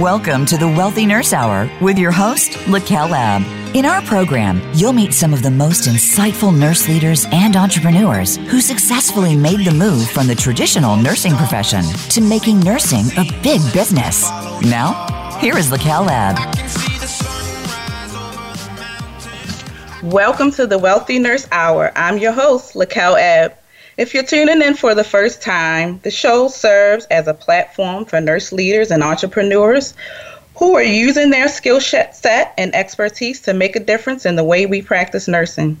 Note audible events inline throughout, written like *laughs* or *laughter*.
Welcome to the Wealthy Nurse Hour with your host, Lakel Ab. In our program, you'll meet some of the most insightful nurse leaders and entrepreneurs who successfully made the move from the traditional nursing profession to making nursing a big business. Now, here is Lakel Ab. Welcome to the Wealthy Nurse Hour. I'm your host, Lakel Ebb. If you're tuning in for the first time, the show serves as a platform for nurse leaders and entrepreneurs who are using their skill set and expertise to make a difference in the way we practice nursing.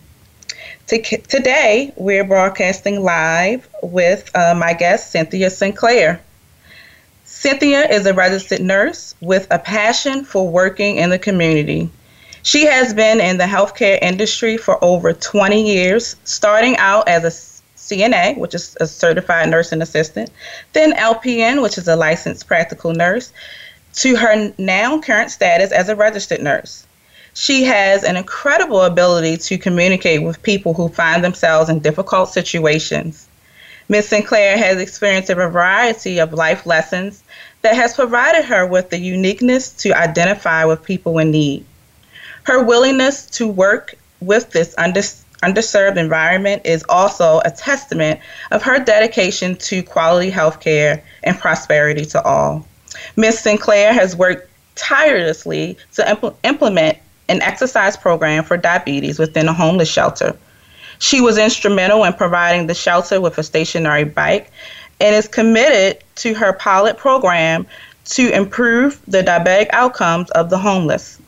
Today, we're broadcasting live with uh, my guest, Cynthia Sinclair. Cynthia is a registered nurse with a passion for working in the community. She has been in the healthcare industry for over 20 years, starting out as a CNA, which is a certified nursing assistant, then LPN, which is a licensed practical nurse, to her now current status as a registered nurse. She has an incredible ability to communicate with people who find themselves in difficult situations. Ms. Sinclair has experienced a variety of life lessons that has provided her with the uniqueness to identify with people in need. Her willingness to work with this understanding underserved environment is also a testament of her dedication to quality health care and prosperity to all. Ms. Sinclair has worked tirelessly to impl- implement an exercise program for diabetes within a homeless shelter. She was instrumental in providing the shelter with a stationary bike and is committed to her pilot program to improve the diabetic outcomes of the homeless.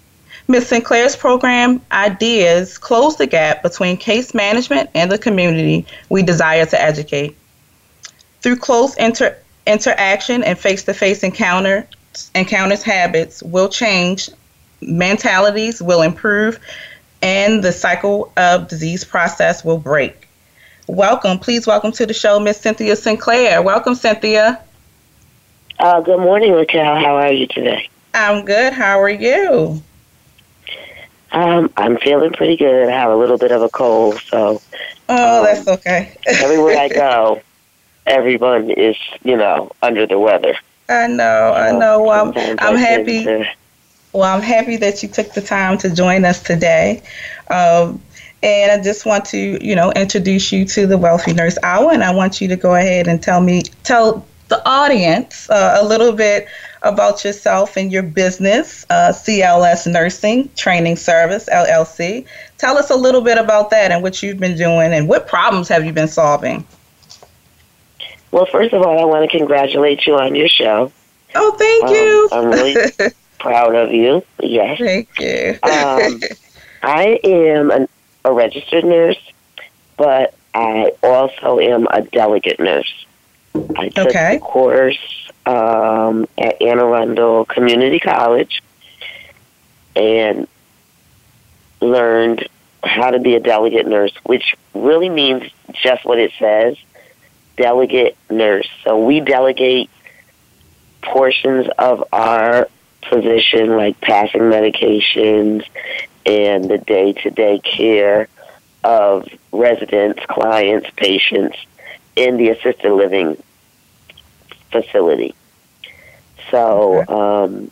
Ms. Sinclair's program ideas close the gap between case management and the community we desire to educate. Through close inter- interaction and face-to-face encounter, encounters habits will change, mentalities will improve, and the cycle of disease process will break. Welcome, please welcome to the show, Miss Cynthia Sinclair. Welcome, Cynthia. Uh, good morning, Raquel. How are you today? I'm good. How are you? Um, I'm feeling pretty good. I have a little bit of a cold, so. Oh, um, that's okay. *laughs* everywhere I go, everyone is, you know, under the weather. I know, so I know. Well, I'm, I'm happy. To... well, I'm happy that you took the time to join us today. Um, and I just want to, you know, introduce you to the Wealthy Nurse Hour, and I want you to go ahead and tell me, tell the audience uh, a little bit about yourself and your business, uh, CLS Nursing Training Service, LLC. Tell us a little bit about that and what you've been doing and what problems have you been solving? Well, first of all, I want to congratulate you on your show. Oh, thank um, you. I'm really *laughs* proud of you. Yes. Thank you. um, *laughs* I am an, a registered nurse, but I also am a delegate nurse. I took okay. the course um, at Anne Arundel Community College and learned how to be a delegate nurse, which really means just what it says delegate nurse. So we delegate portions of our position, like passing medications and the day to day care of residents, clients, patients in the assisted living facility. So um,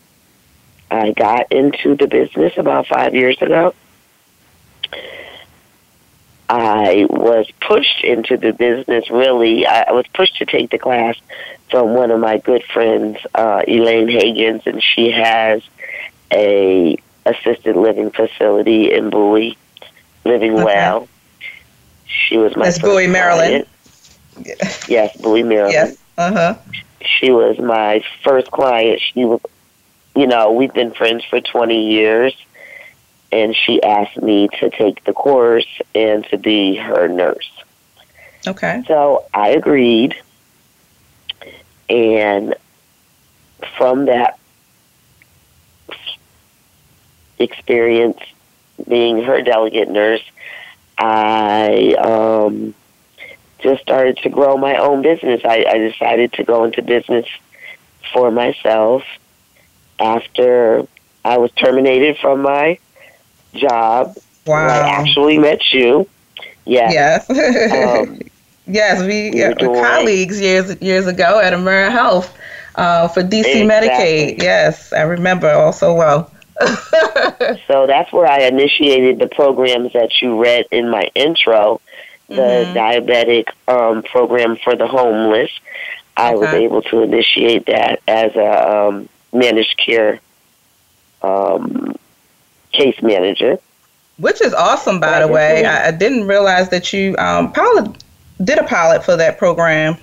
I got into the business about five years ago. I was pushed into the business really. I was pushed to take the class from one of my good friends, uh, Elaine Hagens, and she has a assisted living facility in Bowie, Living okay. Well. She was my That's Bowie, Maryland. Yes, Bowie, Maryland. Yes. Uh huh. She was my first client. She was, you know, we've been friends for 20 years, and she asked me to take the course and to be her nurse. Okay. So I agreed, and from that experience being her delegate nurse, I um, just started to grow my own business. I, I decided to go into business for myself after I was terminated from my job. Wow. I actually met you. Yes. Yes. *laughs* um, yes, we, were colleagues years years ago at AmeriHealth. uh, for DC exactly. Medicaid. Yes, I remember also well. *laughs* so that's where I initiated the programs that you read in my intro, the mm-hmm. diabetic um, program for the homeless. I okay. was able to initiate that as a um, managed care um, case manager. Which is awesome, by the way. I, I, didn't realize that you um, pilot, did a pilot for that program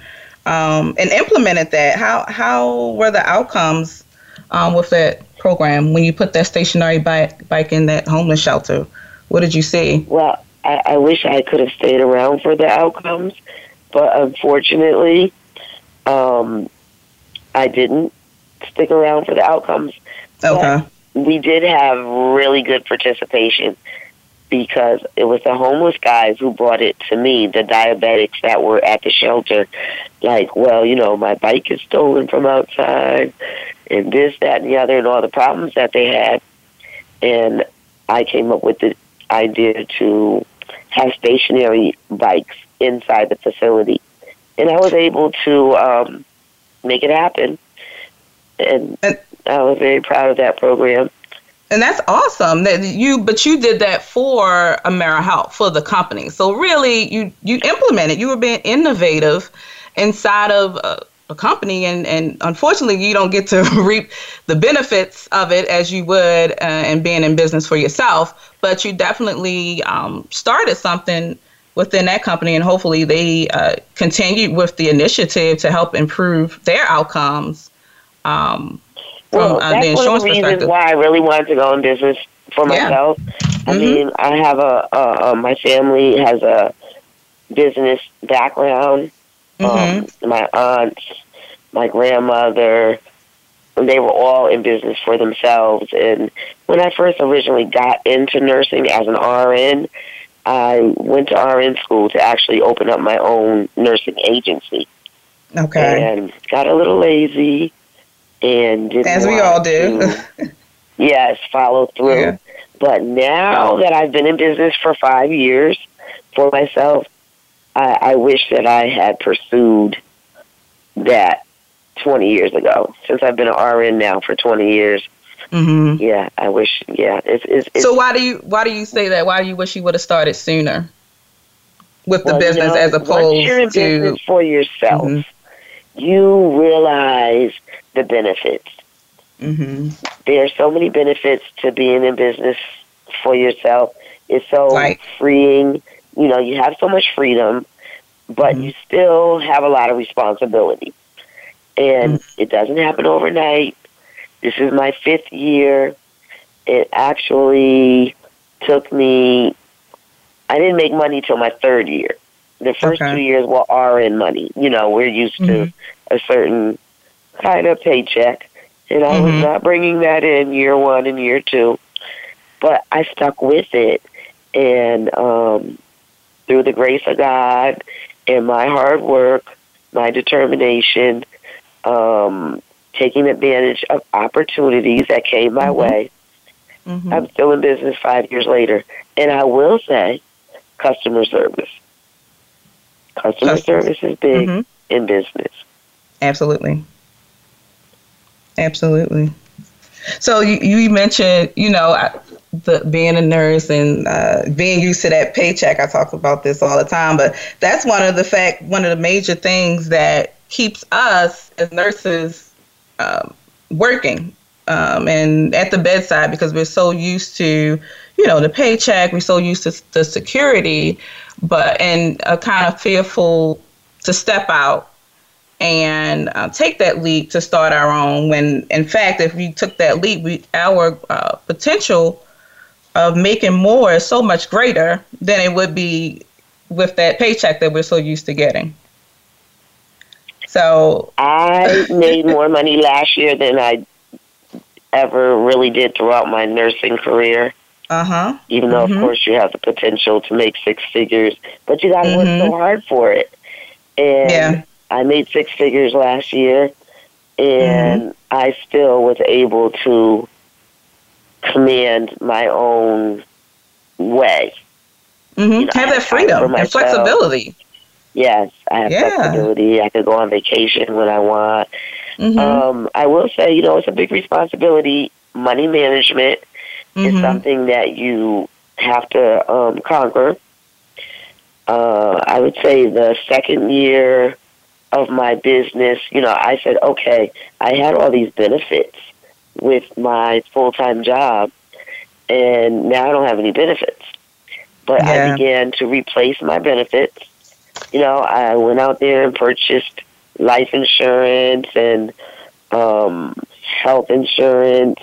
um, and implemented that. How how were the outcomes um, with that program when you put that stationary bike bike in that homeless shelter? What did you see? Well, I, I wish I could have stayed around for the outcomes, but unfortunately, um, I didn't stick around for the outcomes. Okay. But we did have really good participation because it was the homeless guys who brought it to me, the diabetics that were at the shelter. Like, well, you know, my bike is stolen from outside, and this, that, and the other, and all the problems that they had. And I came up with the idea to have stationary bikes inside the facility. And I was able to um, make it happen. And, and I was very proud of that program and that's awesome that you but you did that for AmeriHealth for the company so really you you implemented you were being innovative inside of a, a, company and and unfortunately you don't get to *laughs* reap the benefits of it as you would uh, in being in business for yourself but you definitely um, started something within that company and hopefully they uh, continued with the initiative to help improve their outcomes um, well, uh, that's one of the reasons why I really wanted to go in business for myself. Yeah. I mm-hmm. mean, I have a, a, a, my family has a business background. Mm-hmm. Um, my aunts, my grandmother, they were all in business for themselves. And when I first originally got into nursing as an RN, I went to RN school to actually open up my own nursing agency. Okay. And got a little lazy and as we all do. To, *laughs* yes, follow through. Yeah. But now that I've been in business for five years for myself, I, I wish that I had pursued that 20 years ago. Since I've been an RN now for 20 years, mm-hmm. yeah, I wish. Yeah, it's, it's, it's, so. Why do you why do you say that? Why do you wish you would have started sooner with the well, business you know, as opposed to for yourself? Mm-hmm. You realize the benefits. Mm-hmm. There are so many benefits to being in business for yourself. It's so right. freeing. You know, you have so much freedom, but mm-hmm. you still have a lot of responsibility. And mm-hmm. it doesn't happen overnight. This is my fifth year. It actually took me, I didn't make money till my third year. The first okay. two years were RN money. You know, we're used to mm-hmm. a certain kind of paycheck, and I mm-hmm. was not bringing that in year one and year two, but I stuck with it, and um, through the grace of God and my hard work, my determination, um, taking advantage of opportunities that came my mm-hmm. way. Mm-hmm. I'm still in business five years later, and I will say, customer service. Customer, customer. service is big mm-hmm. in business. Absolutely. Absolutely. So you, you mentioned, you know, the being a nurse and uh, being used to that paycheck. I talk about this all the time, but that's one of the fact, one of the major things that keeps us as nurses um, working um, and at the bedside because we're so used to, you know, the paycheck. We're so used to the security, but and a kind of fearful to step out and uh, take that leap to start our own. When in fact, if we took that leap, we, our uh, potential of making more is so much greater than it would be with that paycheck that we're so used to getting. So I *laughs* made more money last year than I ever really did throughout my nursing career. Uh huh. Even though, mm-hmm. of course, you have the potential to make six figures, but you got to mm-hmm. work so hard for it. And yeah. I made six figures last year, and mm-hmm. I still was able to command my own way. Mm-hmm. You know, have that freedom and flexibility. Yes, I have yeah. flexibility. I could go on vacation when I want. Mm-hmm. Um, I will say, you know, it's a big responsibility. Money management mm-hmm. is something that you have to um, conquer. Uh, I would say the second year of my business, you know, I said, okay, I had all these benefits with my full time job, and now I don't have any benefits. But yeah. I began to replace my benefits. You know, I went out there and purchased life insurance and um, health insurance.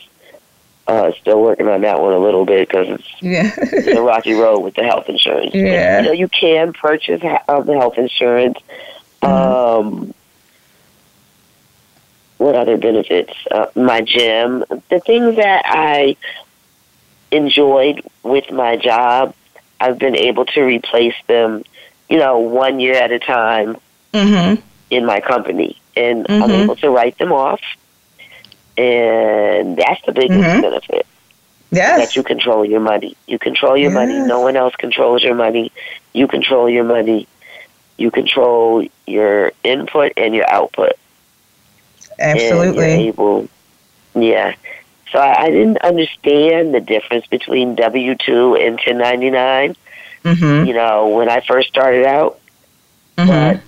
Uh, still working on that one a little bit because it's, yeah. it's a rocky road with the health insurance. Yeah. You know, you can purchase ha- the health insurance. Mm-hmm. Um, what other benefits? Uh, my gym, the things that I enjoyed with my job, I've been able to replace them, you know, one year at a time mm-hmm. in my company, and mm-hmm. I'm able to write them off, and that's the biggest mm-hmm. benefit. Yes. That you control your money. You control your yes. money. No one else controls your money. You control your money. You control your input and your output. Absolutely. able, yeah. So I, I, didn't understand the difference between W two and ten ninety nine. Mm-hmm. You know, when I first started out, mm-hmm. but,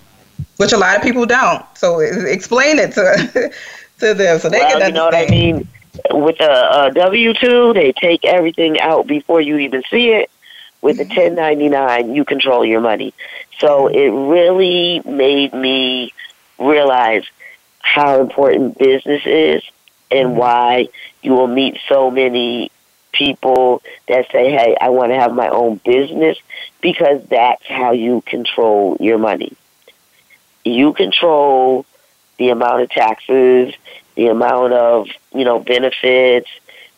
which a lot of people don't. So explain it to *laughs* to them so they well, can understand. You know what I mean? With a, a W two, they take everything out before you even see it. With the ten ninety nine, you control your money. So it really made me realize how important business is and mm-hmm. why you will meet so many people that say, hey, I want to have my own business because that's how you control your money. You control the amount of taxes, the amount of, you know, benefits,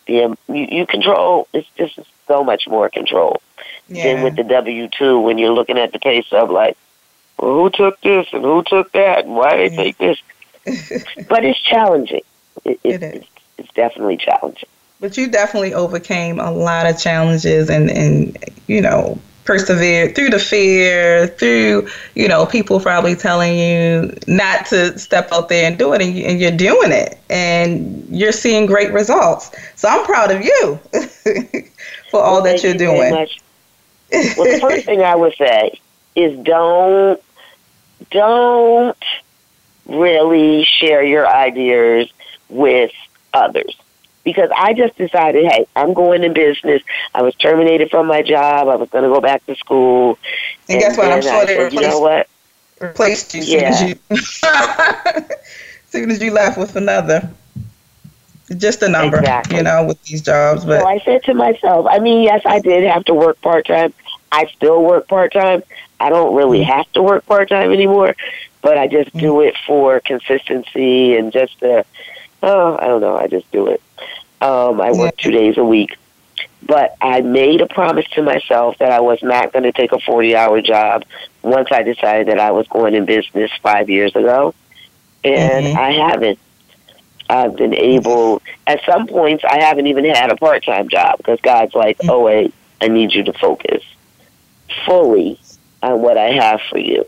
the, um, you, you control, it's just so much more control yeah. than with the W 2 when you're looking at the pay stub like, well, who took this and who took that and why did they take this? But it's challenging. It, it, it is. It's, it's definitely challenging. But you definitely overcame a lot of challenges and, and you know, persevered through the fear, through, you know, people probably telling you not to step out there and do it, and, you, are doing it, and you're seeing great results. So I'm proud of you *laughs* for all well, that you're you doing. well, the first thing I would say is don't, don't really share your ideas with others. Because I just decided, hey, I'm going in business. I was terminated from my job. I was going to go back to school. And, and guess what? I'm sure they replaced, you know what? replaced you yeah. soon as you, *laughs* soon as you left with another. Just a number, exactly. you know, with these jobs. But so I said to myself, I mean, yes, I did have to work part time. I still work part time. I don't really mm-hmm. have to work part time anymore but I just do mm. it for consistency and just to, oh, I don't know, I just do it. Um, I work two days a week. But I made a promise to myself that I was not going to take a 40 hour job once I decided that I was going in business five years ago. And mm-hmm. I haven't. I've been able, at some points, I haven't even had a part time job because God's like, mm-hmm. oh, wait, I need you to focus fully on what I have for you.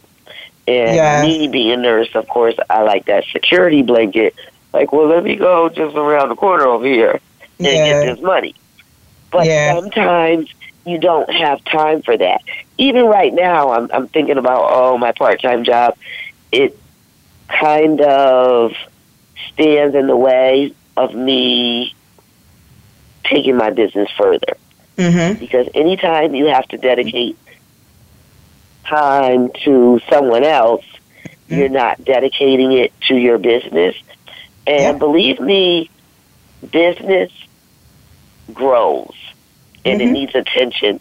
And yes. me being a nurse, of course, I like that security blanket. Like, well, let me go just around the corner over here and yeah. get this money. But yeah. sometimes you don't have time for that. Even right now, I'm, I'm thinking about, oh, my part time job. It kind of stands in the way of me taking my business further. Mm-hmm. Because anytime you have to dedicate time to someone else, mm-hmm. you're not dedicating it to your business. And yeah. believe me, business grows and mm-hmm. it needs attention.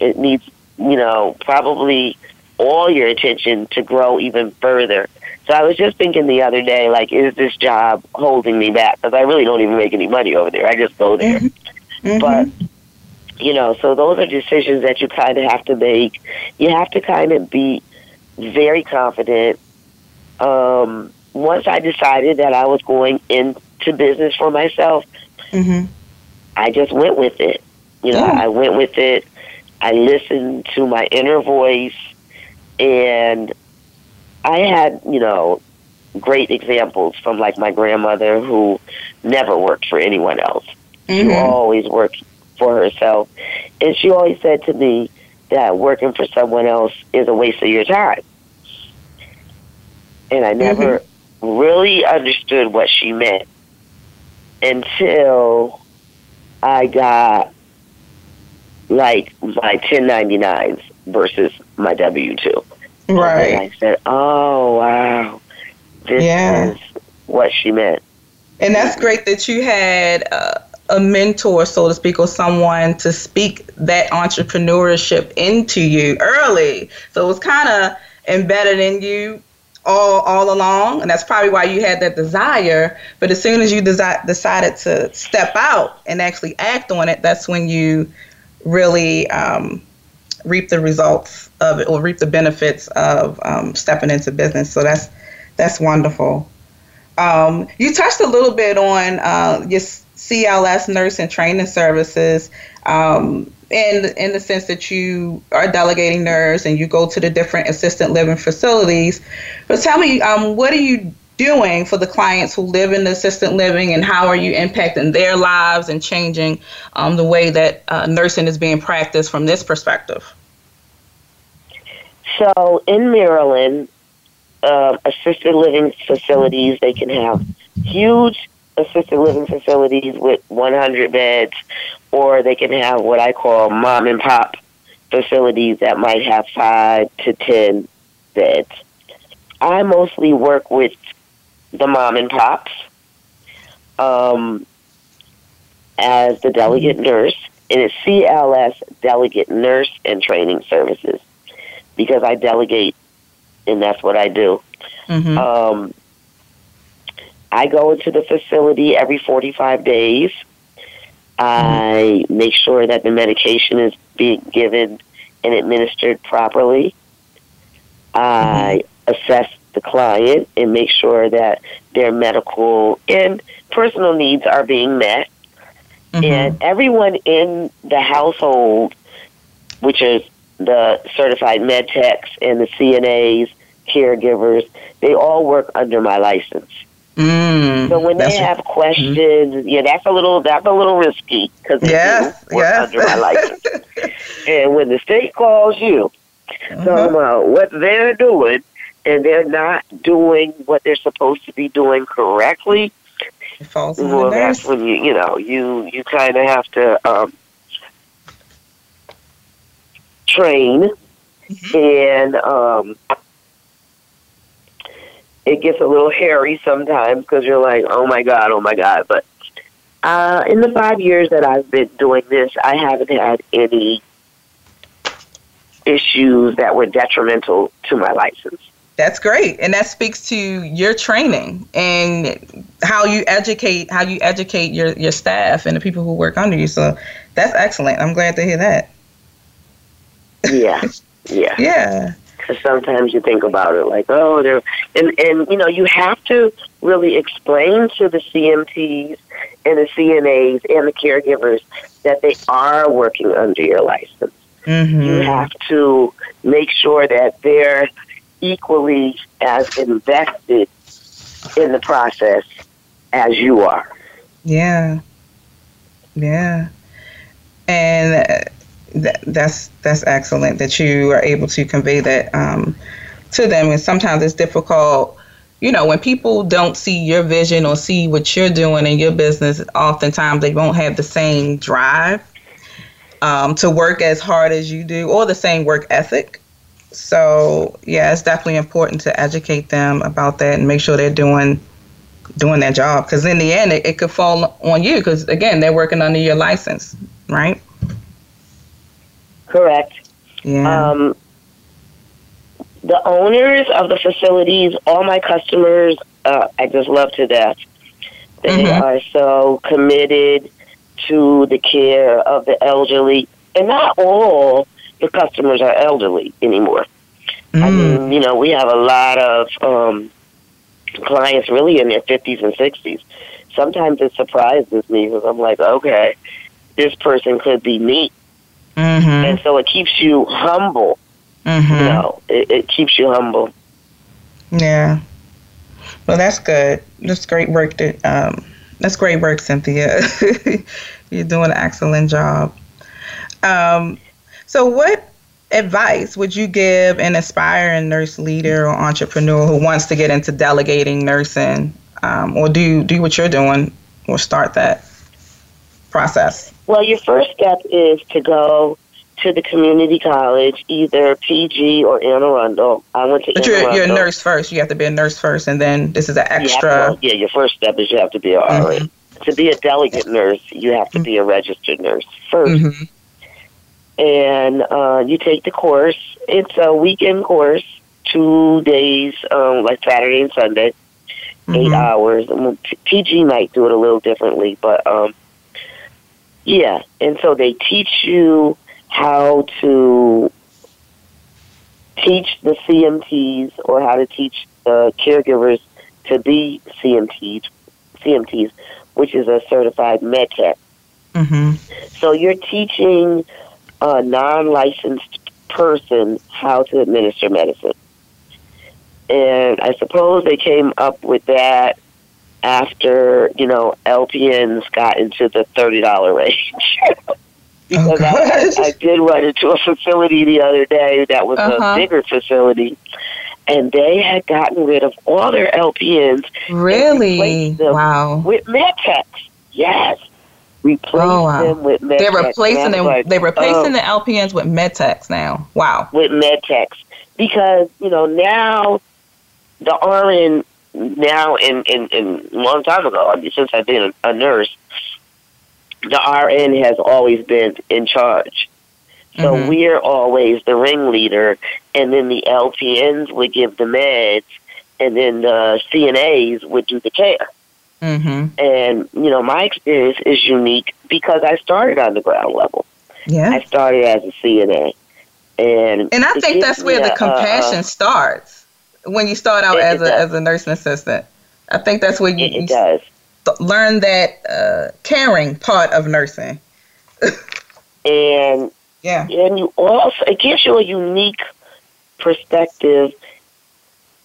It needs, you know, probably all your attention to grow even further. So I was just thinking the other day, like, is this job holding me back? Because I really don't even make any money over there. I just go there. Mm-hmm. But you know, so those are decisions that you kind of have to make. You have to kind of be very confident. Um, once I decided that I was going into business for myself, mm-hmm. I just went with it. You know, I went with it. I listened to my inner voice, and I had, you know, great examples from like my grandmother who never worked for anyone else. Mm-hmm. She always worked for herself. And she always said to me that working for someone else is a waste of your time. And I never mm-hmm. really understood what she meant until I got like my 1099s versus my W 2. Right. And I said, oh, wow. This yeah. is what she meant. And that's great that you had uh, a mentor, so to speak, or someone to speak that entrepreneurship into you early. So it was kind of embedded in you all all along, and that's probably why you had that desire. But as soon as you desi- decided to step out and actually act on it, that's when you really um, reap the results of it or reap the benefits of um, stepping into business. So that's that's wonderful. Um, you touched a little bit on uh, your CLS nurse and training services. Um, in in the sense that you are delegating nurse and you go to the different assisted living facilities. But tell me, um, what are you doing for the clients who live in the assisted living, and how are you impacting their lives and changing um, the way that uh, nursing is being practiced from this perspective? So in Maryland, uh, assisted living facilities they can have huge assisted living facilities with 100 beds, or they can have what I call mom and pop facilities that might have five to 10 beds. I mostly work with the mom and pops um, as the delegate nurse, and it's CLS Delegate Nurse and Training Services because I delegate, and that's what I do. Mm-hmm. Um, I go into the facility every 45 days. I make sure that the medication is being given and administered properly. I assess the client and make sure that their medical and personal needs are being met. Mm-hmm. And everyone in the household, which is the certified med techs and the CNAs, caregivers, they all work under my license. Mm, so when they have questions, mm-hmm. yeah, that's a little that's a little risky because yes, yes. under my license. *laughs* and when the state calls you, mm-hmm. talking about what they're doing, and they're not doing what they're supposed to be doing correctly, falls well, that's when you you know you you kind of have to um, train mm-hmm. and um, it gets a little hairy sometimes because you're like, oh my god, oh my god. But uh, in the five years that I've been doing this, I haven't had any issues that were detrimental to my license. That's great, and that speaks to your training and how you educate how you educate your your staff and the people who work under you. So that's excellent. I'm glad to hear that. Yeah, yeah, *laughs* yeah. Because sometimes you think about it like, oh, they're and and you know you have to really explain to the CMTs and the CNAs and the caregivers that they are working under your license. Mm-hmm. You have to make sure that they're equally as invested in the process as you are. Yeah. Yeah. And that, that's that's excellent that you are able to convey that um, to them. And sometimes it's difficult, you know, when people don't see your vision or see what you're doing in your business. Oftentimes, they won't have the same drive um, to work as hard as you do, or the same work ethic. So yeah, it's definitely important to educate them about that and make sure they're doing doing their job because in the end it, it could fall on you because again they're working under your license right Correct. Yeah. Um, the owners of the facilities, all my customers, uh, I just love to death. They mm-hmm. are so committed to the care of the elderly, and not all the customers are elderly anymore. Mm. I mean, you know, we have a lot of um, clients really in their 50s and 60s. Sometimes it surprises me because I'm like, okay, this person could be me Mm-hmm. And so it keeps you humble. Mm-hmm. You know, it, it keeps you humble. Yeah. Well, that's good. That's great work. Um, that's great work, Cynthia. *laughs* You're doing an excellent job. Um, so, what advice would you give an aspiring nurse leader or entrepreneur who wants to get into delegating nursing, um, or do do what you're doing, or start that process? Well, your first step is to go to the community college, either PG or Anne Arundel. I went to. But you're, you're, a nurse first. You have to be a nurse first, and then this is an extra. To, yeah, your first step is you have to be a mm-hmm. To be a delegate nurse, you have to be a registered nurse 1st mm-hmm. And uh, you take the course. It's a weekend course, two days, um, like Saturday and Sunday, mm-hmm. eight hours. PG might do it a little differently, but um, yeah. And so they teach you how to teach the CMTs or how to teach the caregivers to be CMTs, CMTs, which is a certified med tech. Mm-hmm. So you're teaching a non-licensed person how to administer medicine. And I suppose they came up with that after, you know, LPNs got into the $30 range. *laughs* because oh, I, I did run into a facility the other day that was uh-huh. a bigger facility, and they had gotten rid of all their LPNs. Really? Wow. With MedTechs. Yes. Replace oh, wow. them with MedTechs. They're replacing them. Like, they're replacing oh, the LPNs with MedTechs now. Wow. With MedTechs, because you know now the RN now in in, in a long time ago. I mean, since I've been a, nurse the RN has always been in charge. So mm-hmm. we're always the ringleader, and then the LPNs would give the meds, and then the CNAs would do the care. Mm-hmm. And, you know, my experience is unique because I started on the ground level. Yeah. I started as a CNA. And, and I think that's where the compassion uh, starts when you start out as a, as a nursing assistant. I think that's where you, it, it does. learn that uh, caring part of nursing. *laughs* and yeah, and you also it gives you a unique perspective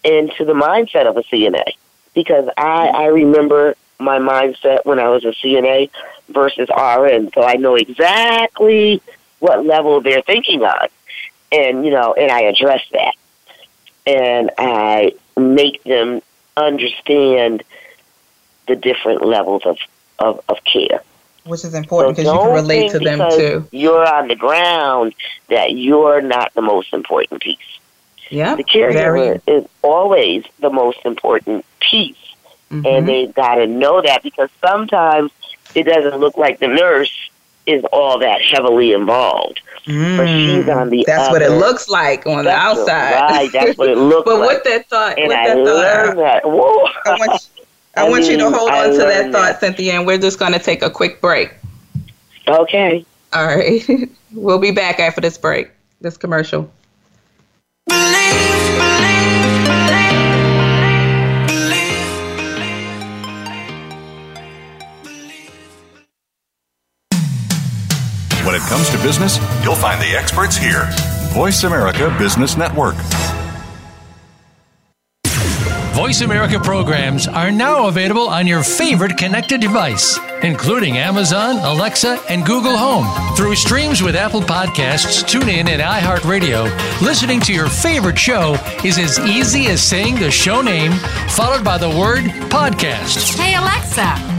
into the mindset of a CNA because I I remember my mindset when I was a CNA versus RN, so I know exactly what level they're thinking on, and you know, and I address that, and I make them understand the different levels of, of, of care. Which is important because so you can relate to them too. You're on the ground that you're not the most important piece. Yeah. The caregiver is always the most important piece. Mm-hmm. And they've got to know that because sometimes it doesn't look like the nurse is all that heavily involved. Mm, but she's on the That's other. what it looks like on the outside. Right, that's what it *laughs* looks but like. But with that thought, and with I that learned thought, that. Whoa. I want I, I want *laughs* mean, you to hold on to that thought, that. Cynthia, and we're just going to take a quick break. Okay. All right. *laughs* we'll be back after this break, this commercial. When comes to business, you'll find the experts here. Voice America Business Network. Voice America programs are now available on your favorite connected device, including Amazon, Alexa, and Google Home. Through streams with Apple Podcasts, TuneIn, and iHeartRadio, listening to your favorite show is as easy as saying the show name followed by the word podcast. Hey, Alexa,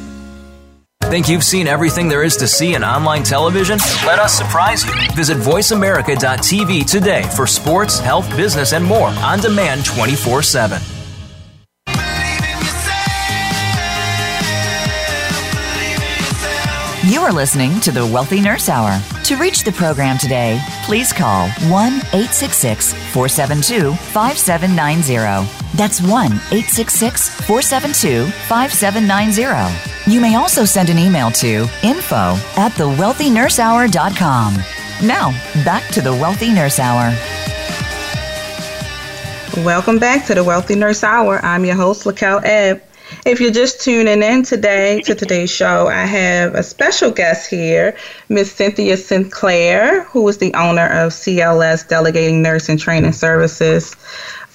Think you've seen everything there is to see in online television? Let us surprise you. Visit VoiceAmerica.tv today for sports, health, business, and more on demand 24 7. You are listening to the Wealthy Nurse Hour. To reach the program today, please call 1 866 472 5790. That's 1 866 472 5790. You may also send an email to info at thewealthynursehour.com. Now, back to the Wealthy Nurse Hour. Welcome back to the Wealthy Nurse Hour. I'm your host, Laquel Ebb. If you're just tuning in today to today's show, I have a special guest here, Miss Cynthia Sinclair, who is the owner of CLS Delegating Nurse and Training Services.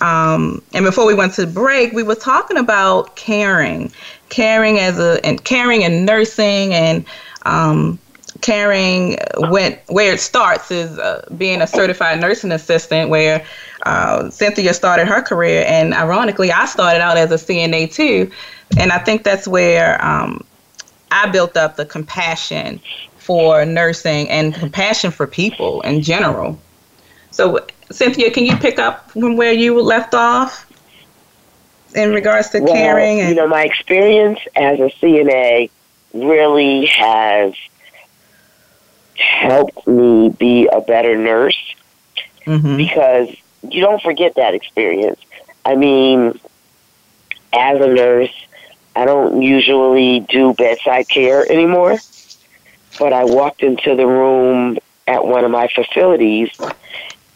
Um, and before we went to break, we were talking about caring, caring as a and caring and nursing and um, caring when where it starts is uh, being a certified nursing assistant where uh, cynthia started her career and ironically i started out as a cna too and I think that's where um, I built up the compassion for nursing and compassion for people in general. So, Cynthia, can you pick up from where you left off in regards to well, caring? And- you know, my experience as a CNA really has helped me be a better nurse mm-hmm. because you don't forget that experience. I mean, as a nurse, I don't usually do bedside care anymore, but I walked into the room at one of my facilities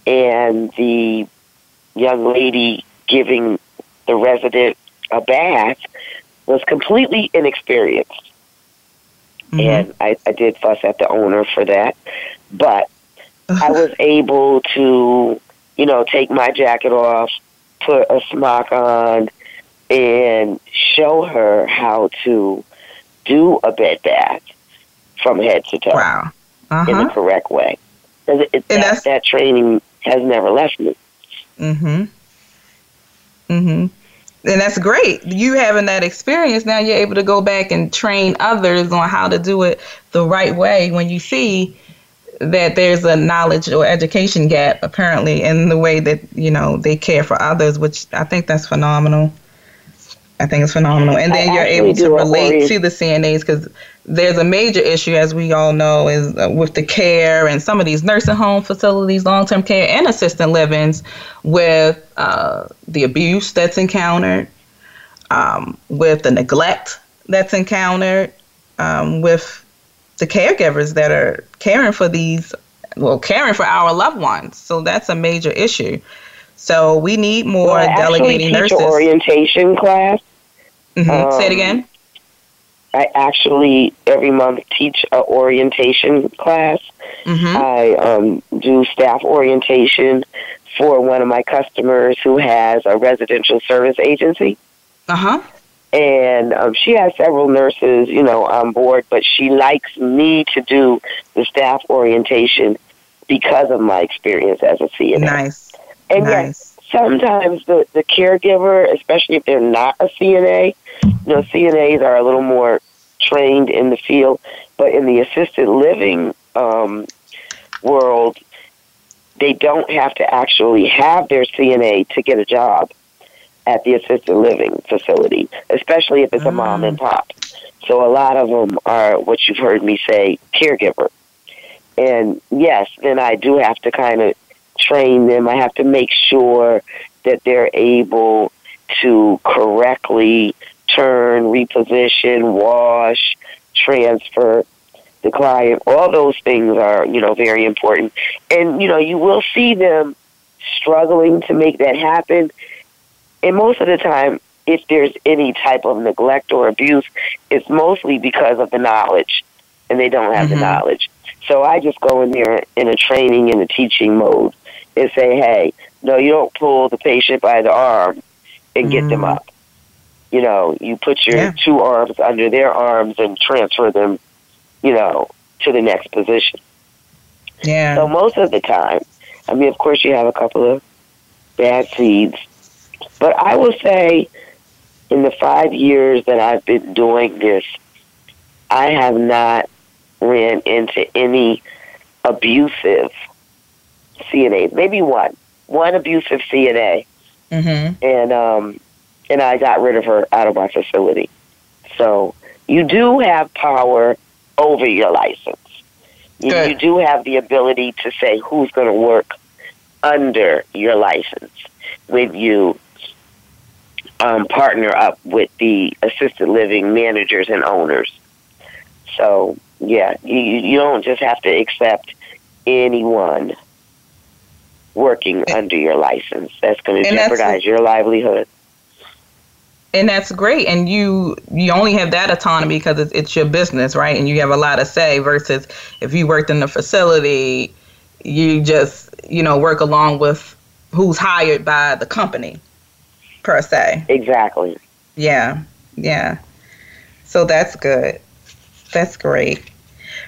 and the young lady giving the resident a bath was completely inexperienced. Mm-hmm. And I, I did fuss at the owner for that. But I was able to, you know, take my jacket off, put a smock on, and show her how to do a bed bath from head to toe wow. uh-huh. in the correct way. It, that, that training has never left me. Mm-hmm. Mm-hmm. And that's great. You having that experience now, you're able to go back and train others on how to do it the right way when you see that there's a knowledge or education gap apparently in the way that you know they care for others, which I think that's phenomenal. I think it's phenomenal. And then I you're able to relate to the CNAs because there's a major issue, as we all know, is uh, with the care and some of these nursing home facilities, long term care, and assisted livings with uh, the abuse that's encountered, um, with the neglect that's encountered, um, with the caregivers that are caring for these, well, caring for our loved ones. So that's a major issue. So we need more well, delegating nurses. orientation class Mm-hmm. Um, Say it again. I actually every month teach a orientation class. Mm-hmm. I um, do staff orientation for one of my customers who has a residential service agency. Uh huh. And um, she has several nurses, you know, on board, but she likes me to do the staff orientation because of my experience as a CNA. Nice. And nice. yes, sometimes the, the caregiver, especially if they're not a CNA, you know, CNAs are a little more trained in the field, but in the assisted living um, world, they don't have to actually have their CNA to get a job at the assisted living facility, especially if it's a mom and mm. pop. So a lot of them are what you've heard me say, caregiver. And yes, then I do have to kind of train them. I have to make sure that they're able to correctly turn, reposition, wash, transfer the client. All those things are, you know, very important. And, you know, you will see them struggling to make that happen. And most of the time, if there's any type of neglect or abuse, it's mostly because of the knowledge, and they don't have mm-hmm. the knowledge. So I just go in there in a training and a teaching mode and say, hey, no, you don't pull the patient by the arm and get mm. them up. You know, you put your Yeah. two arms under their arms and transfer them, you know, to the next position. Yeah. So most of the time, I mean, of course, you have a couple of bad seeds, but I will say, in the five years that I've been doing this, I have not ran into any abusive CNA. Maybe one, one abusive CNA, mhm. and um, and I got rid of her out of my facility. So you do have power over your license. You, you do have the ability to say who's going to work under your license when you um, partner up with the assisted living managers and owners. So yeah, you you don't just have to accept anyone working under your license. That's going to jeopardize your livelihood. and that's great and you you only have that autonomy because it's, it's your business right and you have a lot of say versus if you worked in the facility you just you know work along with who's hired by the company per se Exactly. yeah yeah so that's good that's great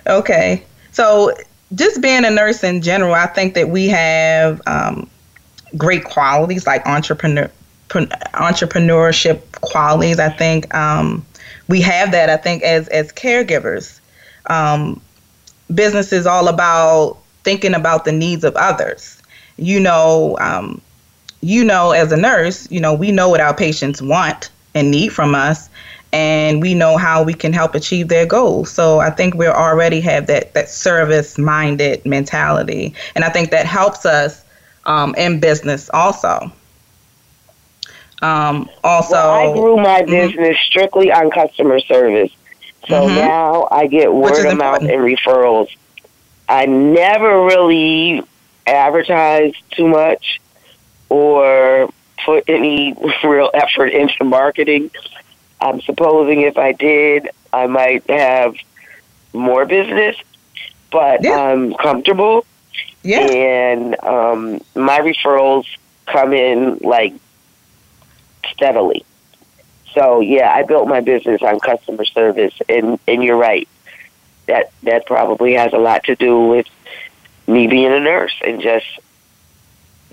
okay so just being a nurse in general i think that we have um, great qualities like entrepreneur entrepreneurship qualities. I think um, we have that. I think as as caregivers, um, business is all about thinking about the needs of others. You know, um, you know, as a nurse, you know, we know what our patients want and need from us, and we know how we can help achieve their goals. So I think we already have that that service minded mentality, and I think that helps us um, in business also. Um, also, Well, I grew my Mhm. business strictly on customer service. So Mhm. now I get word of mouth and referrals. I never really advertised too much or put any *laughs* real effort into marketing. I'm supposing if I did, I might have more business, but Yeah. I'm comfortable yeah, and um, my referrals come in like steadily. So yeah, I built my business on customer service, and and you're right. That that probably has a lot to do with me being a nurse and just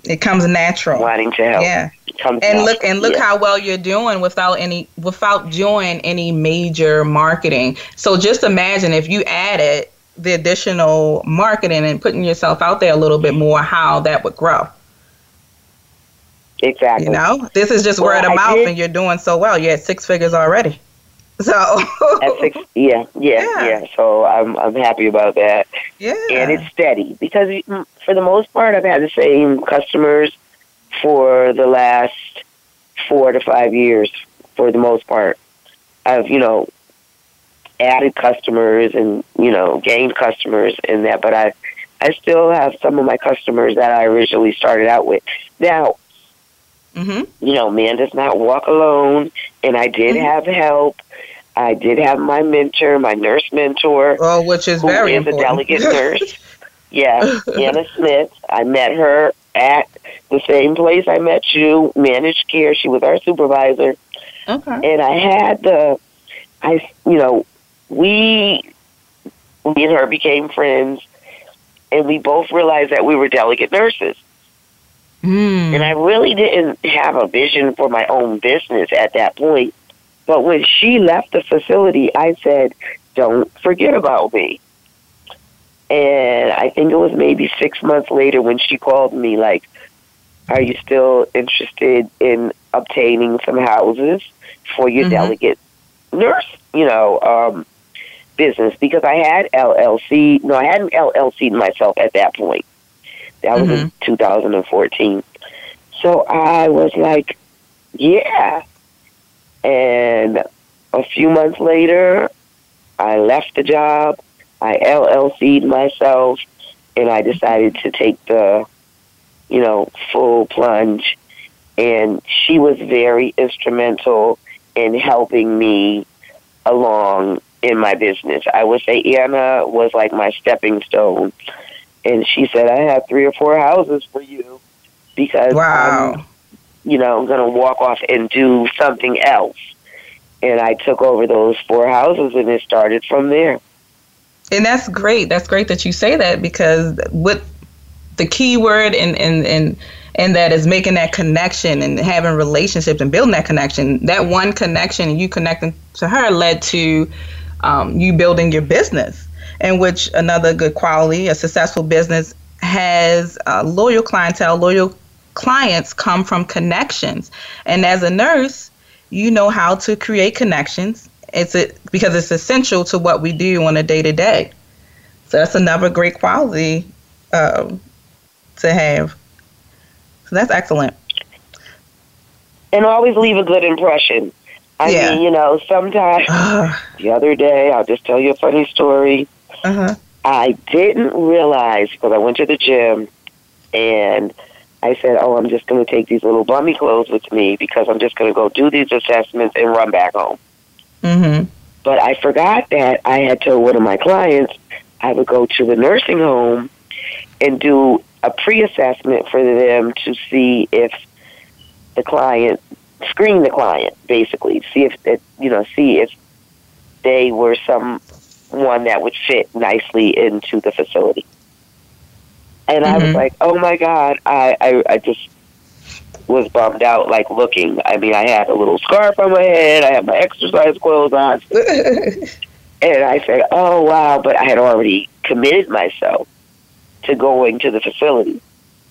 it comes natural. wanting to help. Yeah. And look and look yeah. how well you're doing without any without doing any major marketing so just imagine if you added the additional marketing and putting yourself out there a little bit more how that would grow exactly. you know this is just Well, word of I mouth did- and you're doing so well you're at six figures already so At six, yeah, yeah, Yeah. yeah, So I'm I'm happy about that. yeah and it's steady because mm, for the most part I've had the same customers for the last four to five years for the most part. I've you know added customers and you know gained customers in that, but I I still have some of my customers that I originally started out with. Now hmm you know man does not walk alone, and I did Mhm. have help. I did have my mentor, my nurse mentor well which is who very is a delegate nurse. *laughs* Yeah, Anna Smith. I met her at the same place I met you, managed care. She was our supervisor, okay and I had the, I you know, we, me and her became friends, and we both realized that we were delegate nurses. Mm. And I really didn't have a vision for my own business at that point. But when she left the facility, I said, don't forget about me. And I think it was maybe six months later when she called me, like, are you still interested in obtaining some houses for your Mhm. delegate nurse, you know, um, business? Because I had LLC, no, I hadn't LLC myself at that point. That was in mm-hmm. 2014. So I was like, yeah. And a few months later, I left the job. I LLC'd myself, and I decided to take the, you know, full plunge. And she was very instrumental in helping me along in my business. I would say Anna was like my stepping stone. And she said, I have three or four houses for you because wow I'm, you know, I'm going to walk off and do something else. and I took over those four houses, and it started from there. And that's great. That's great that you say that because what the key word and and and and that is making that connection and having relationships and building that connection. That one connection and you connecting to her led to um, you building your business, in which another good quality, a successful business has uh, loyal clientele, loyal clients come from connections. And as a nurse, you know how to create connections. It's a, because it's essential to what we do on a day to day. So that's another great quality um, to have. So that's excellent. And always leave a good impression. I yeah. mean, you know, sometimes *sighs* the other day, I'll just tell you a funny story. Uh-huh. I didn't realize because I went to the gym and I said, "Oh, I'm just going to take these little bummy clothes with me because I'm just going to go do these assessments and run back home." Mm-hmm. But I forgot that I had told one of my clients I would go to the nursing home and do a pre-assessment for them to see if the client screen the client basically see if it, you know see if they were someone that would fit nicely into the facility and mm-hmm. I was mm-hmm. like, oh my god, I, I I just was bummed out, like looking. I mean, I had a little scarf on my head, I had my exercise clothes on, *laughs* and I said, oh wow, but I had already committed myself to going to the facility,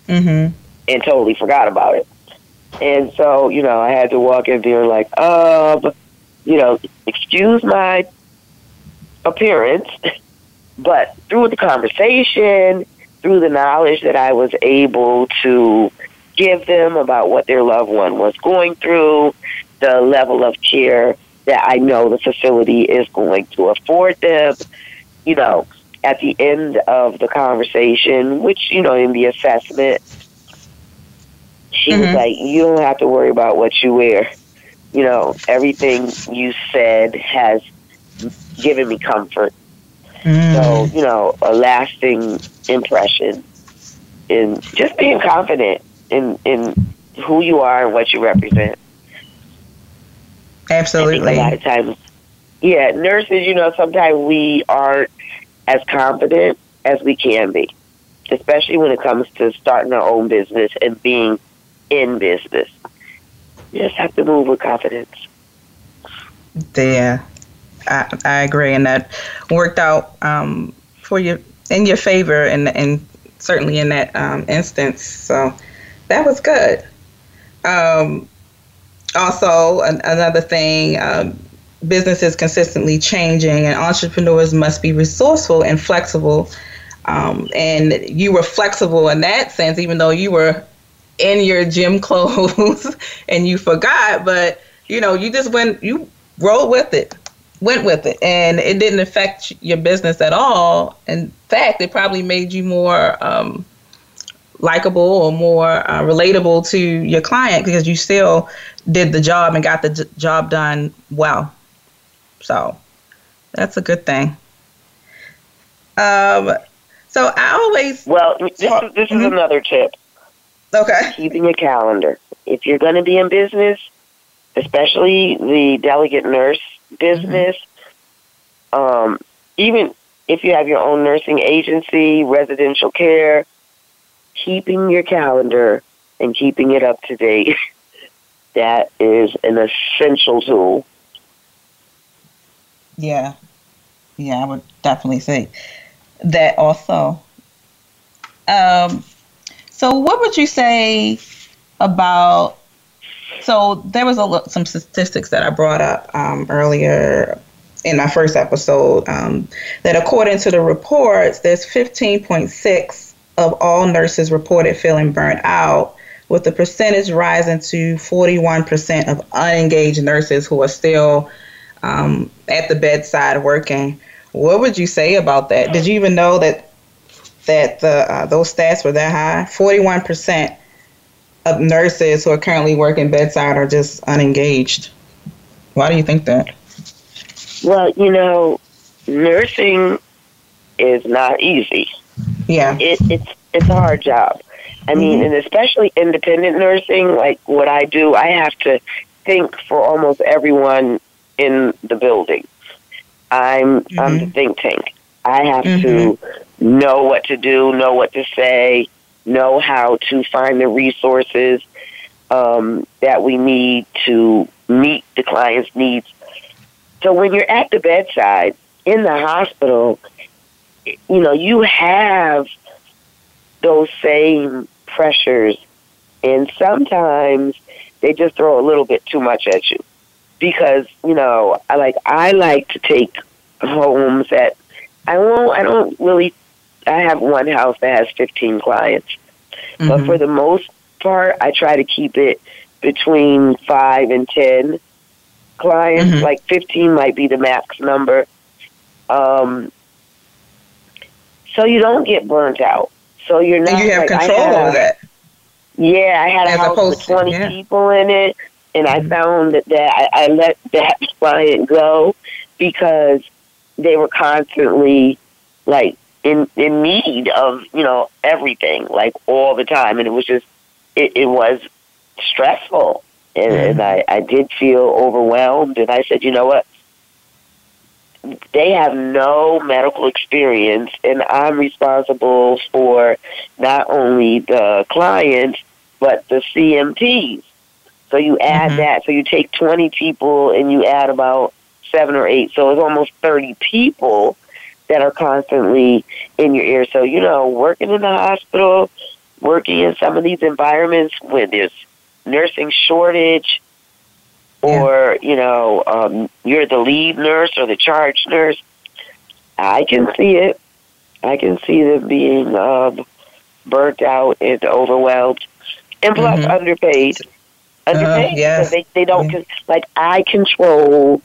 mm-hmm. and totally forgot about it. And so, you know, I had to walk in there like, um, you know, excuse my appearance, but through the conversation through the knowledge that I was able to give them about what their loved one was going through, the level of care that I know the facility is going to afford them. You know, at the end of the conversation, which, you know, in the assessment, she mm-hmm. was like, You don't have to worry about what you wear. You know, everything you said has given me comfort. Mm. So, you know, a lasting impression in just being confident in in who you are and what you represent. Absolutely. a lot of times, yeah, nurses, you know, sometimes we aren't as confident as we can be, especially when it comes to starting our own business and being in business. You just have to move with confidence. Yeah, I, I agree, and that worked out um, for you in your favor, and and certainly in that um, instance. So that was good. Um, also, an, another thing. Um, business is consistently changing, and entrepreneurs must be resourceful and flexible. Um, and you were flexible in that sense, even though you were in your gym *laughs* clothes and you forgot, but you know, you just went, you rolled with it went with it and it didn't affect your business at all. In fact, it probably made you more um, likable or more uh, relatable to your client because you still did the job and got the j- job done well. So that's a good thing. Um, so I always well, this is this mm-hmm. another tip. Okay, keeping a calendar. If you're going to be in business, especially the delegate nurse business, mm-hmm. um, even if you have your own nursing agency, residential care, keeping your calendar and keeping it up to date, *laughs* that is an essential tool. Yeah. Yeah, I would definitely say that also. Um, so, what would you say about so there was a, some statistics that I brought up um, earlier in my first episode um, that according to the reports, there's 15.6 of all nurses reported feeling burnt out, with the percentage rising to 41% of unengaged nurses who are still um, at the bedside working. What would you say about that? Did you even know that that the uh, those stats were that high? 41% of nurses who are currently working bedside are just unengaged. Why do you think that? Well, you know, nursing is not easy. Yeah, it, it's it's a hard job. I mean, mm-hmm. and especially independent nursing, like what I do, I have to think for almost everyone in the building. I'm mm-hmm. I'm the mm-hmm. think tank. I have mm-hmm. to know what to do, know what to say, know how to find the resources um, that we need to meet the client's needs. So when you're at the bedside in the hospital, you know, you have those same pressures, and sometimes they just throw a little bit too much at you. Because you know, I like I like to take homes that I won't. I don't really. I have one house that has 15 clients, mm-hmm. but for the most part, I try to keep it between five and 10 clients. Mm-hmm. Like 15 might be the max number. Um, so you don't get burnt out. So you're not. And you have like, control over that. Yeah, I had a house with 20 yeah. people in it, and I mm-hmm. found that, that I, I let that *laughs* client go because they were constantly like in in need of you know everything like all the time, and it was just it, it was stressful, and, mm-hmm. and I I did feel overwhelmed, and I said, you know what, they have no medical experience, and I'm responsible for not only the clients but the CMTs. So you add mm-hmm. that. So you take 20 people and you add about seven or eight. So it's almost 30 people that are constantly in your ear. So, you know, working in the hospital, working in some of these environments where there's nursing shortage, or, you know, um, you're the lead nurse or the charge nurse, I can see it. I can see them being um, burnt out and overwhelmed, and plus mm-hmm. underpaid. Underpaid uh, yes. they they don't mm-hmm. like I control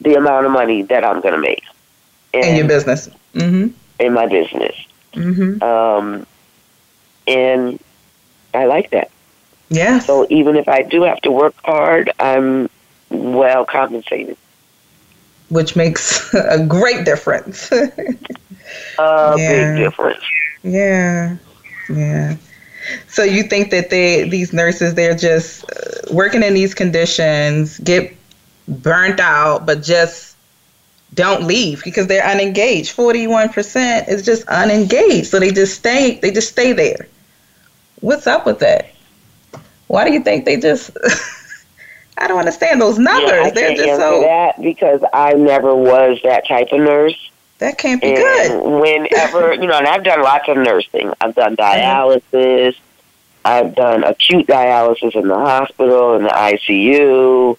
the amount of money that I'm going to make. In your business. Mm-hmm. In my business. Mm-hmm. Um, and I like that. Yeah. So even if I do have to work hard, I'm well compensated. Which makes *laughs* a great difference. *laughs* a yeah. big difference. Yeah. Yeah. So you think that they these nurses they're just uh, working in these conditions, get burnt out, but just don't leave because they're unengaged. Forty-one percent is just unengaged, so they just stay. They just stay there. What's up with that? Why do you think they just? *laughs* I don't understand those numbers. Yeah, I they're can't just so that because I never was that type of nurse. That can't be and good. Whenever *laughs* you know, and I've done lots of nursing. I've done uh-huh. dialysis. I've done acute dialysis in the hospital in the ICU.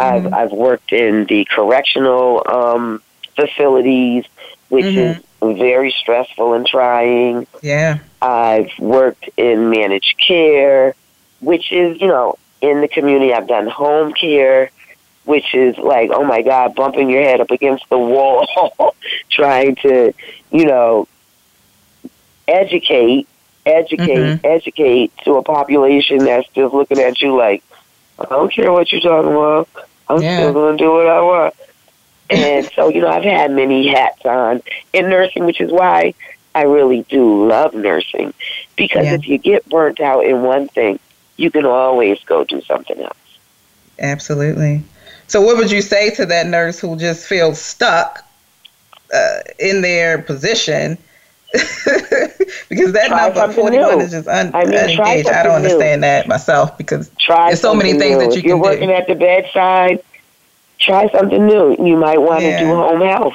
I've mm-hmm. I've worked in the correctional um, facilities, which mm-hmm. is very stressful and trying. Yeah. I've worked in managed care, which is you know in the community. I've done home care, which is like oh my god, bumping your head up against the wall, *laughs* trying to you know educate, educate, mm-hmm. educate to a population that's just looking at you like. I don't care what you're talking about. I'm yeah. still going to do what I want. And so, you know, I've had many hats on in nursing, which is why I really do love nursing. Because yeah. if you get burnt out in one thing, you can always go do something else. Absolutely. So, what would you say to that nurse who just feels stuck uh, in their position? *laughs* because that try number 41 new. is just un- I mean, unengaged. I don't understand new. that myself because try there's so many things new. that you can do. you're working do. at the bedside, try something new. You might want yeah. to do home health.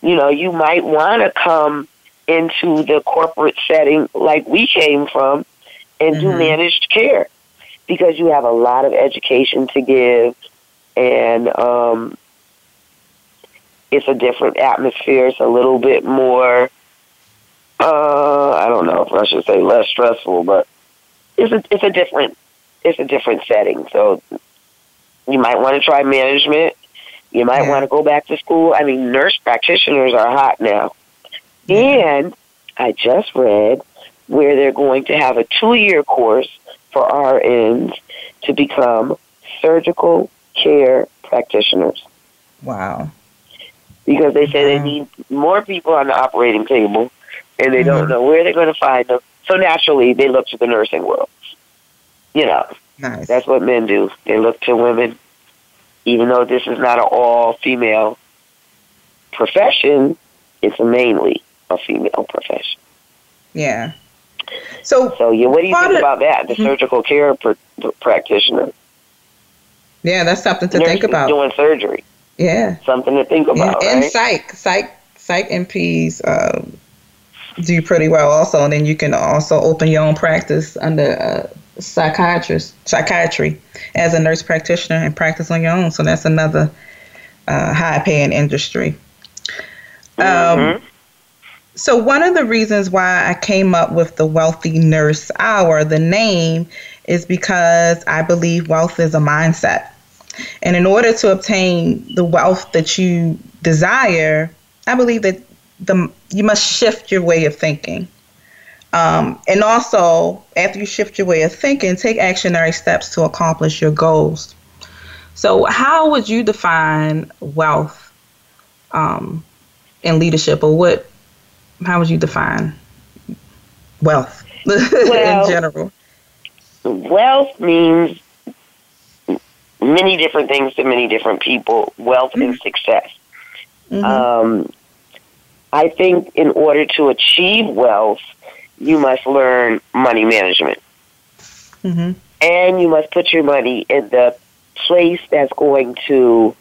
You know, you might want to come into the corporate setting like we came from and mm-hmm. do managed care because you have a lot of education to give and um, it's a different atmosphere. It's a little bit more uh, I don't know if I should say less stressful, but it's a it's a different it's a different setting. So you might want to try management. You might yeah. want to go back to school. I mean, nurse practitioners are hot now. And I just read where they're going to have a two year course for RNs to become surgical care practitioners. Wow. Because they say wow. they need more people on the operating table and they mm-hmm. don't know where they're going to find them. So naturally, they look to the nursing world. You know, nice. that's what men do. They look to women even though this is not an all female profession, it's mainly a female profession. Yeah. So, so yeah, what do you think about that? The mm-hmm. surgical care pr- practitioner. Yeah, that's something to Nurse think about. Doing surgery. Yeah. Something to think about. Yeah. And right? psych, psych, psych NPs, um, do pretty well also, and then you can also open your own practice under uh, psychiatrist, psychiatry as a nurse practitioner and practice on your own. So that's another uh, high paying industry. Um, mm-hmm. So, one of the reasons why I came up with the Wealthy Nurse Hour, the name, is because I believe wealth is a mindset. And in order to obtain the wealth that you desire, I believe that the you must shift your way of thinking. Um, and also, after you shift your way of thinking, take actionary steps to accomplish your goals. So, how would you define wealth um, in leadership, or what how would you define wealth *laughs* well, in general? Wealth means many different things to many different people. Wealth mm-hmm. and success. Mm-hmm. Um, I think in order to achieve wealth, you must learn money management. Mm-hmm. And you must put your money in the place that's going to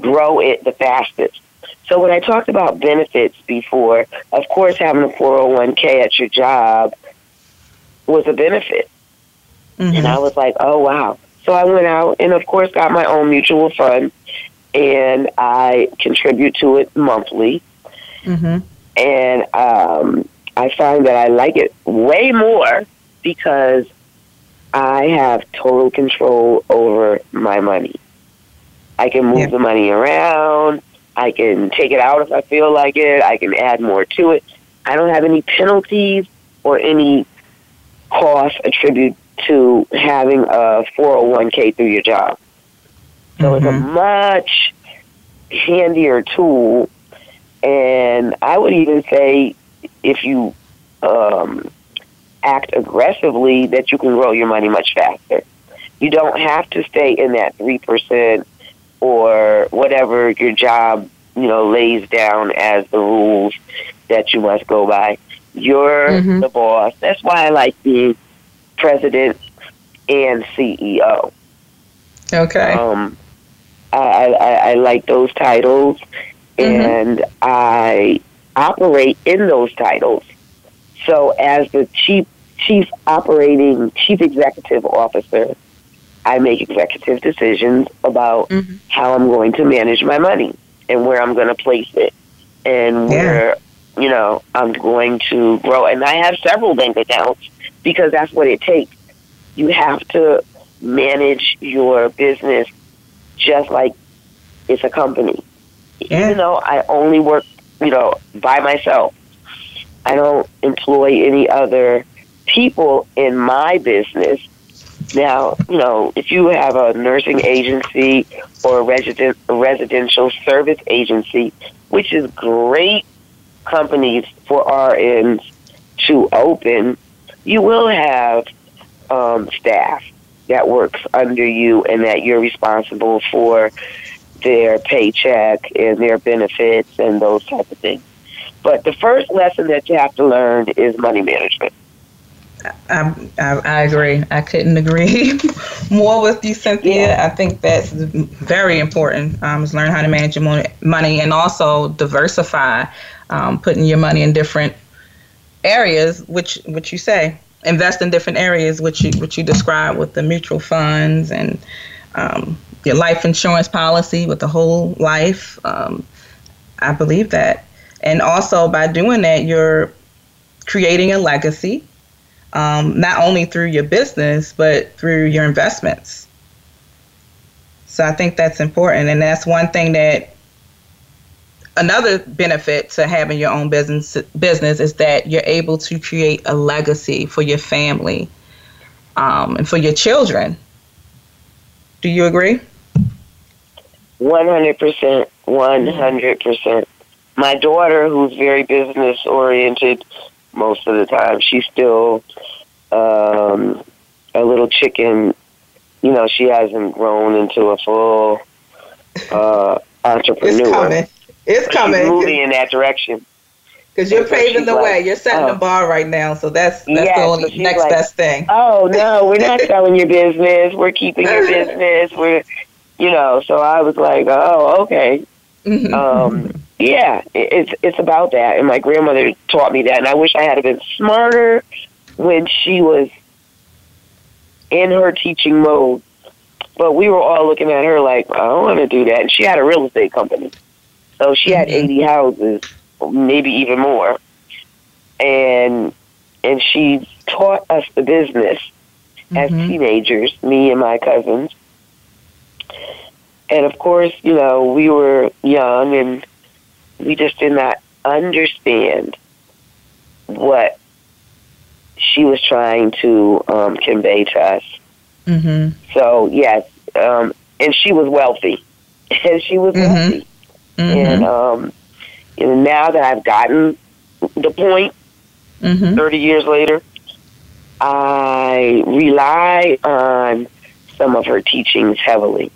grow it the fastest. So when I talked about benefits before, of course having a 401k at your job was a benefit. Mm-hmm. And I was like, oh wow. So I went out and of course got my own mutual fund and I contribute to it monthly. Mm-hmm. And um, I find that I like it way more because I have total control over my money. I can move yeah. the money around. I can take it out if I feel like it. I can add more to it. I don't have any penalties or any costs attributed to having a 401k through your job. So mm-hmm. it's a mm-hmm. much handier tool. And I would even say if you um, act aggressively, that you can grow your money much faster. You don't have to stay in that 3% or whatever your job, you know, lays down as the rules that you must go by. You're mm-hmm. the boss. That's why I like being president and CEO. Okay. Um, I, I, I like those titles, mm-hmm. and I operate in those titles. So, as the chief chief operating chief executive officer, I make executive decisions about mm-hmm. how I'm going to manage my money and where I'm going to place it and where, you know, I'm going to grow. And I have several bank accounts because that's what it takes. You have to manage your business just like it's a company. Yeah. Even though I only work, you know, by myself, I don't employ any other people in my business now, you know, if you have a nursing agency or a resident a residential service agency, which is great companies for RNs to open, you will have um, staff that works under you and that you're responsible for their paycheck and their benefits and those type of things. But the first lesson that you have to learn is money management. I, I, I, agree. I couldn't agree *laughs* more with you, Cynthia. Yeah. I think that's very important. Um, is learn how to manage your money and also diversify, um, putting your money in different areas, which which you say invest in different areas, which you which you describe with the mutual funds and um, your life insurance policy with the whole life. Um, I believe that, and also by doing that, you're creating a legacy um, not only through your business, but through your investments. So I think that's important. And that's one thing that another benefit to having your own business business is that you're able to create a legacy for your family um, and for your children. Do you agree? 100%. 100%. My daughter, who's very business oriented, most of the time. She's still um, a little chicken you know, she hasn't grown into a full uh, *laughs* entrepreneur. It's coming. It's coming. She's moving in that direction. Because you're paving the like, way. You're setting oh. the bar right now. So that's that's yes, the only next like, best thing. Oh no, we're not *laughs* selling your business. We're keeping your *laughs* business. We're you know, so I was like, Oh, okay. Mm-hmm. Um yeah, it's it's about that. And my grandmother taught me that and I wish I had been smarter when she was in her teaching mode. But we were all looking at her like, I don't want to do that. And she had a real estate company. So she had mm-hmm. 80 houses maybe even more. And and she taught us the business mm-hmm. as teenagers, me and my cousins. And of course, you know, we were young and we just did not understand what she was trying to um, convey to us. Mm-hmm. So yes, um, and she was wealthy, *laughs* and she was mm-hmm. wealthy, mm-hmm. and um, you know, now that I've gotten the point, mm-hmm. 30 years later, I rely on some of her teachings heavily.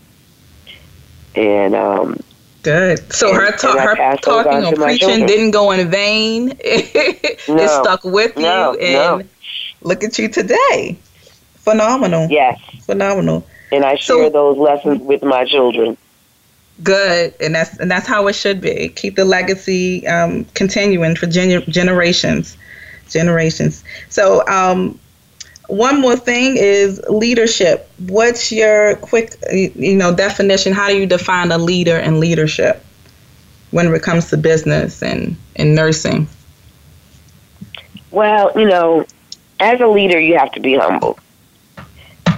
And, um, Good. So and, her, ta- her talking or preaching didn't go in vain. *laughs* it no, stuck with no, you, and no. look at you today. Phenomenal. Yes. Phenomenal. And I share so, those lessons with my children good and that's and that's how it should be keep the legacy um, continuing for gen- generations generations so um, one more thing is leadership what's your quick you know definition how do you define a leader and leadership when it comes to business and, and nursing well you know as a leader you have to be humble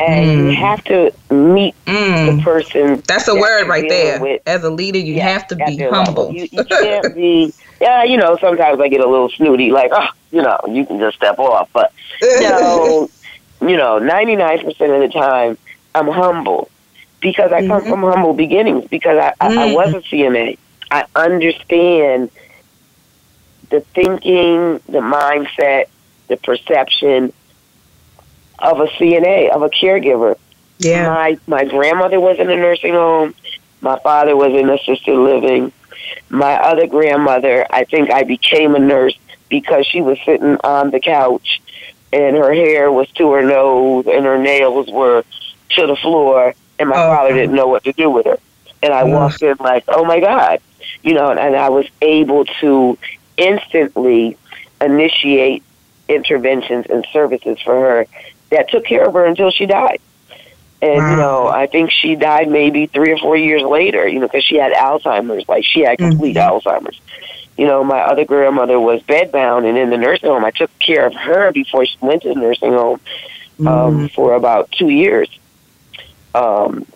and mm. you have to meet mm. the person. That's a word right there. With. As a leader, you yeah, have to be humble. You, you can't be. *laughs* Yeah, you know, sometimes I get a little snooty, like, oh, you know, you can just step off. But you *laughs* know, you know, ninety nine percent of the time, I'm humble because I come mm-hmm. from humble beginnings. Because I, I, mm. I was a CNA. I understand the thinking, the mindset, the perception of a CNA, of a caregiver. Yeah. My my grandmother was in a nursing home. My father was in assisted living. My other grandmother, I think I became a nurse because she was sitting on the couch and her hair was to her nose and her nails were to the floor and my oh. father didn't know what to do with her. And I walked in like, oh my God. You know, and I was able to instantly initiate interventions and services for her that took care of her until she died. And wow. you know, I think she died maybe three or four years later. You know, because she had Alzheimer's, like she had complete mm-hmm. Alzheimer's. You know, my other grandmother was bedbound and in the nursing home. I took care of her before she went to the nursing home um, mm. for about two years. Um,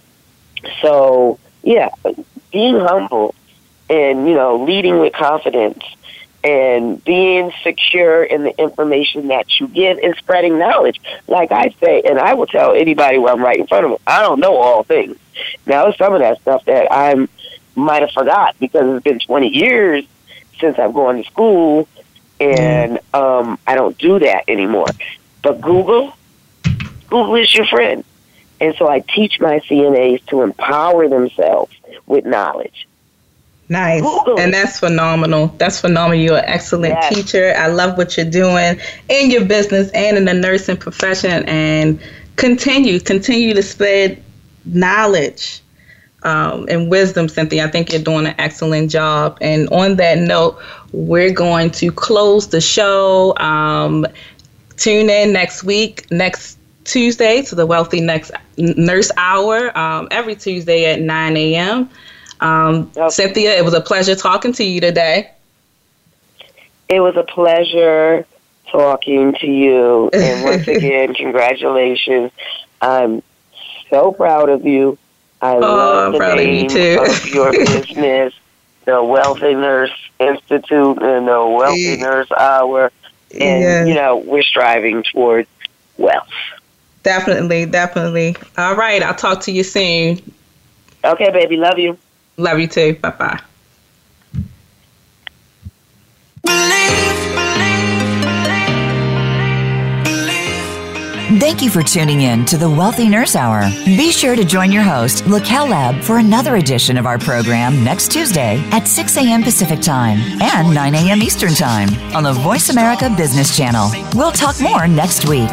so yeah, being humble and you know, leading with confidence and being secure in the information that you give and spreading knowledge. Like I say, and I will tell anybody where I'm right in front of them, I don't know all things. Now, some of that stuff that I might have forgot because it's been 20 years since I've gone to school, and um, I don't do that anymore. But Google, Google is your friend. And so I teach my CNAs to empower themselves with knowledge Nice. And that's phenomenal. That's phenomenal. You're an excellent yes. teacher. I love what you're doing in your business and in the nursing profession. And continue, continue to spread knowledge um, and wisdom, Cynthia. I think you're doing an excellent job. And on that note, we're going to close the show. Um, tune in next week, next Tuesday, to the Wealthy Next Nurse Hour, um, every Tuesday at 9 a.m. Um, Cynthia, it was a pleasure talking to you today. It was a pleasure talking to you. And once *laughs* again, congratulations. I'm so proud of you. I oh, love I'm the name of, of your *laughs* business, the Wealthy Nurse Institute and the Wealthy yeah. Nurse Hour. And, yeah. you know, we're striving towards wealth. Definitely, definitely. All right, I'll talk to you soon. Okay, baby. Love you. Love you too. Bye bye. Thank you for tuning in to the Wealthy Nurse Hour. Be sure to join your host, Lakel Lab, for another edition of our program next Tuesday at 6 a.m. Pacific Time and 9 a.m. Eastern Time on the Voice America Business Channel. We'll talk more next week.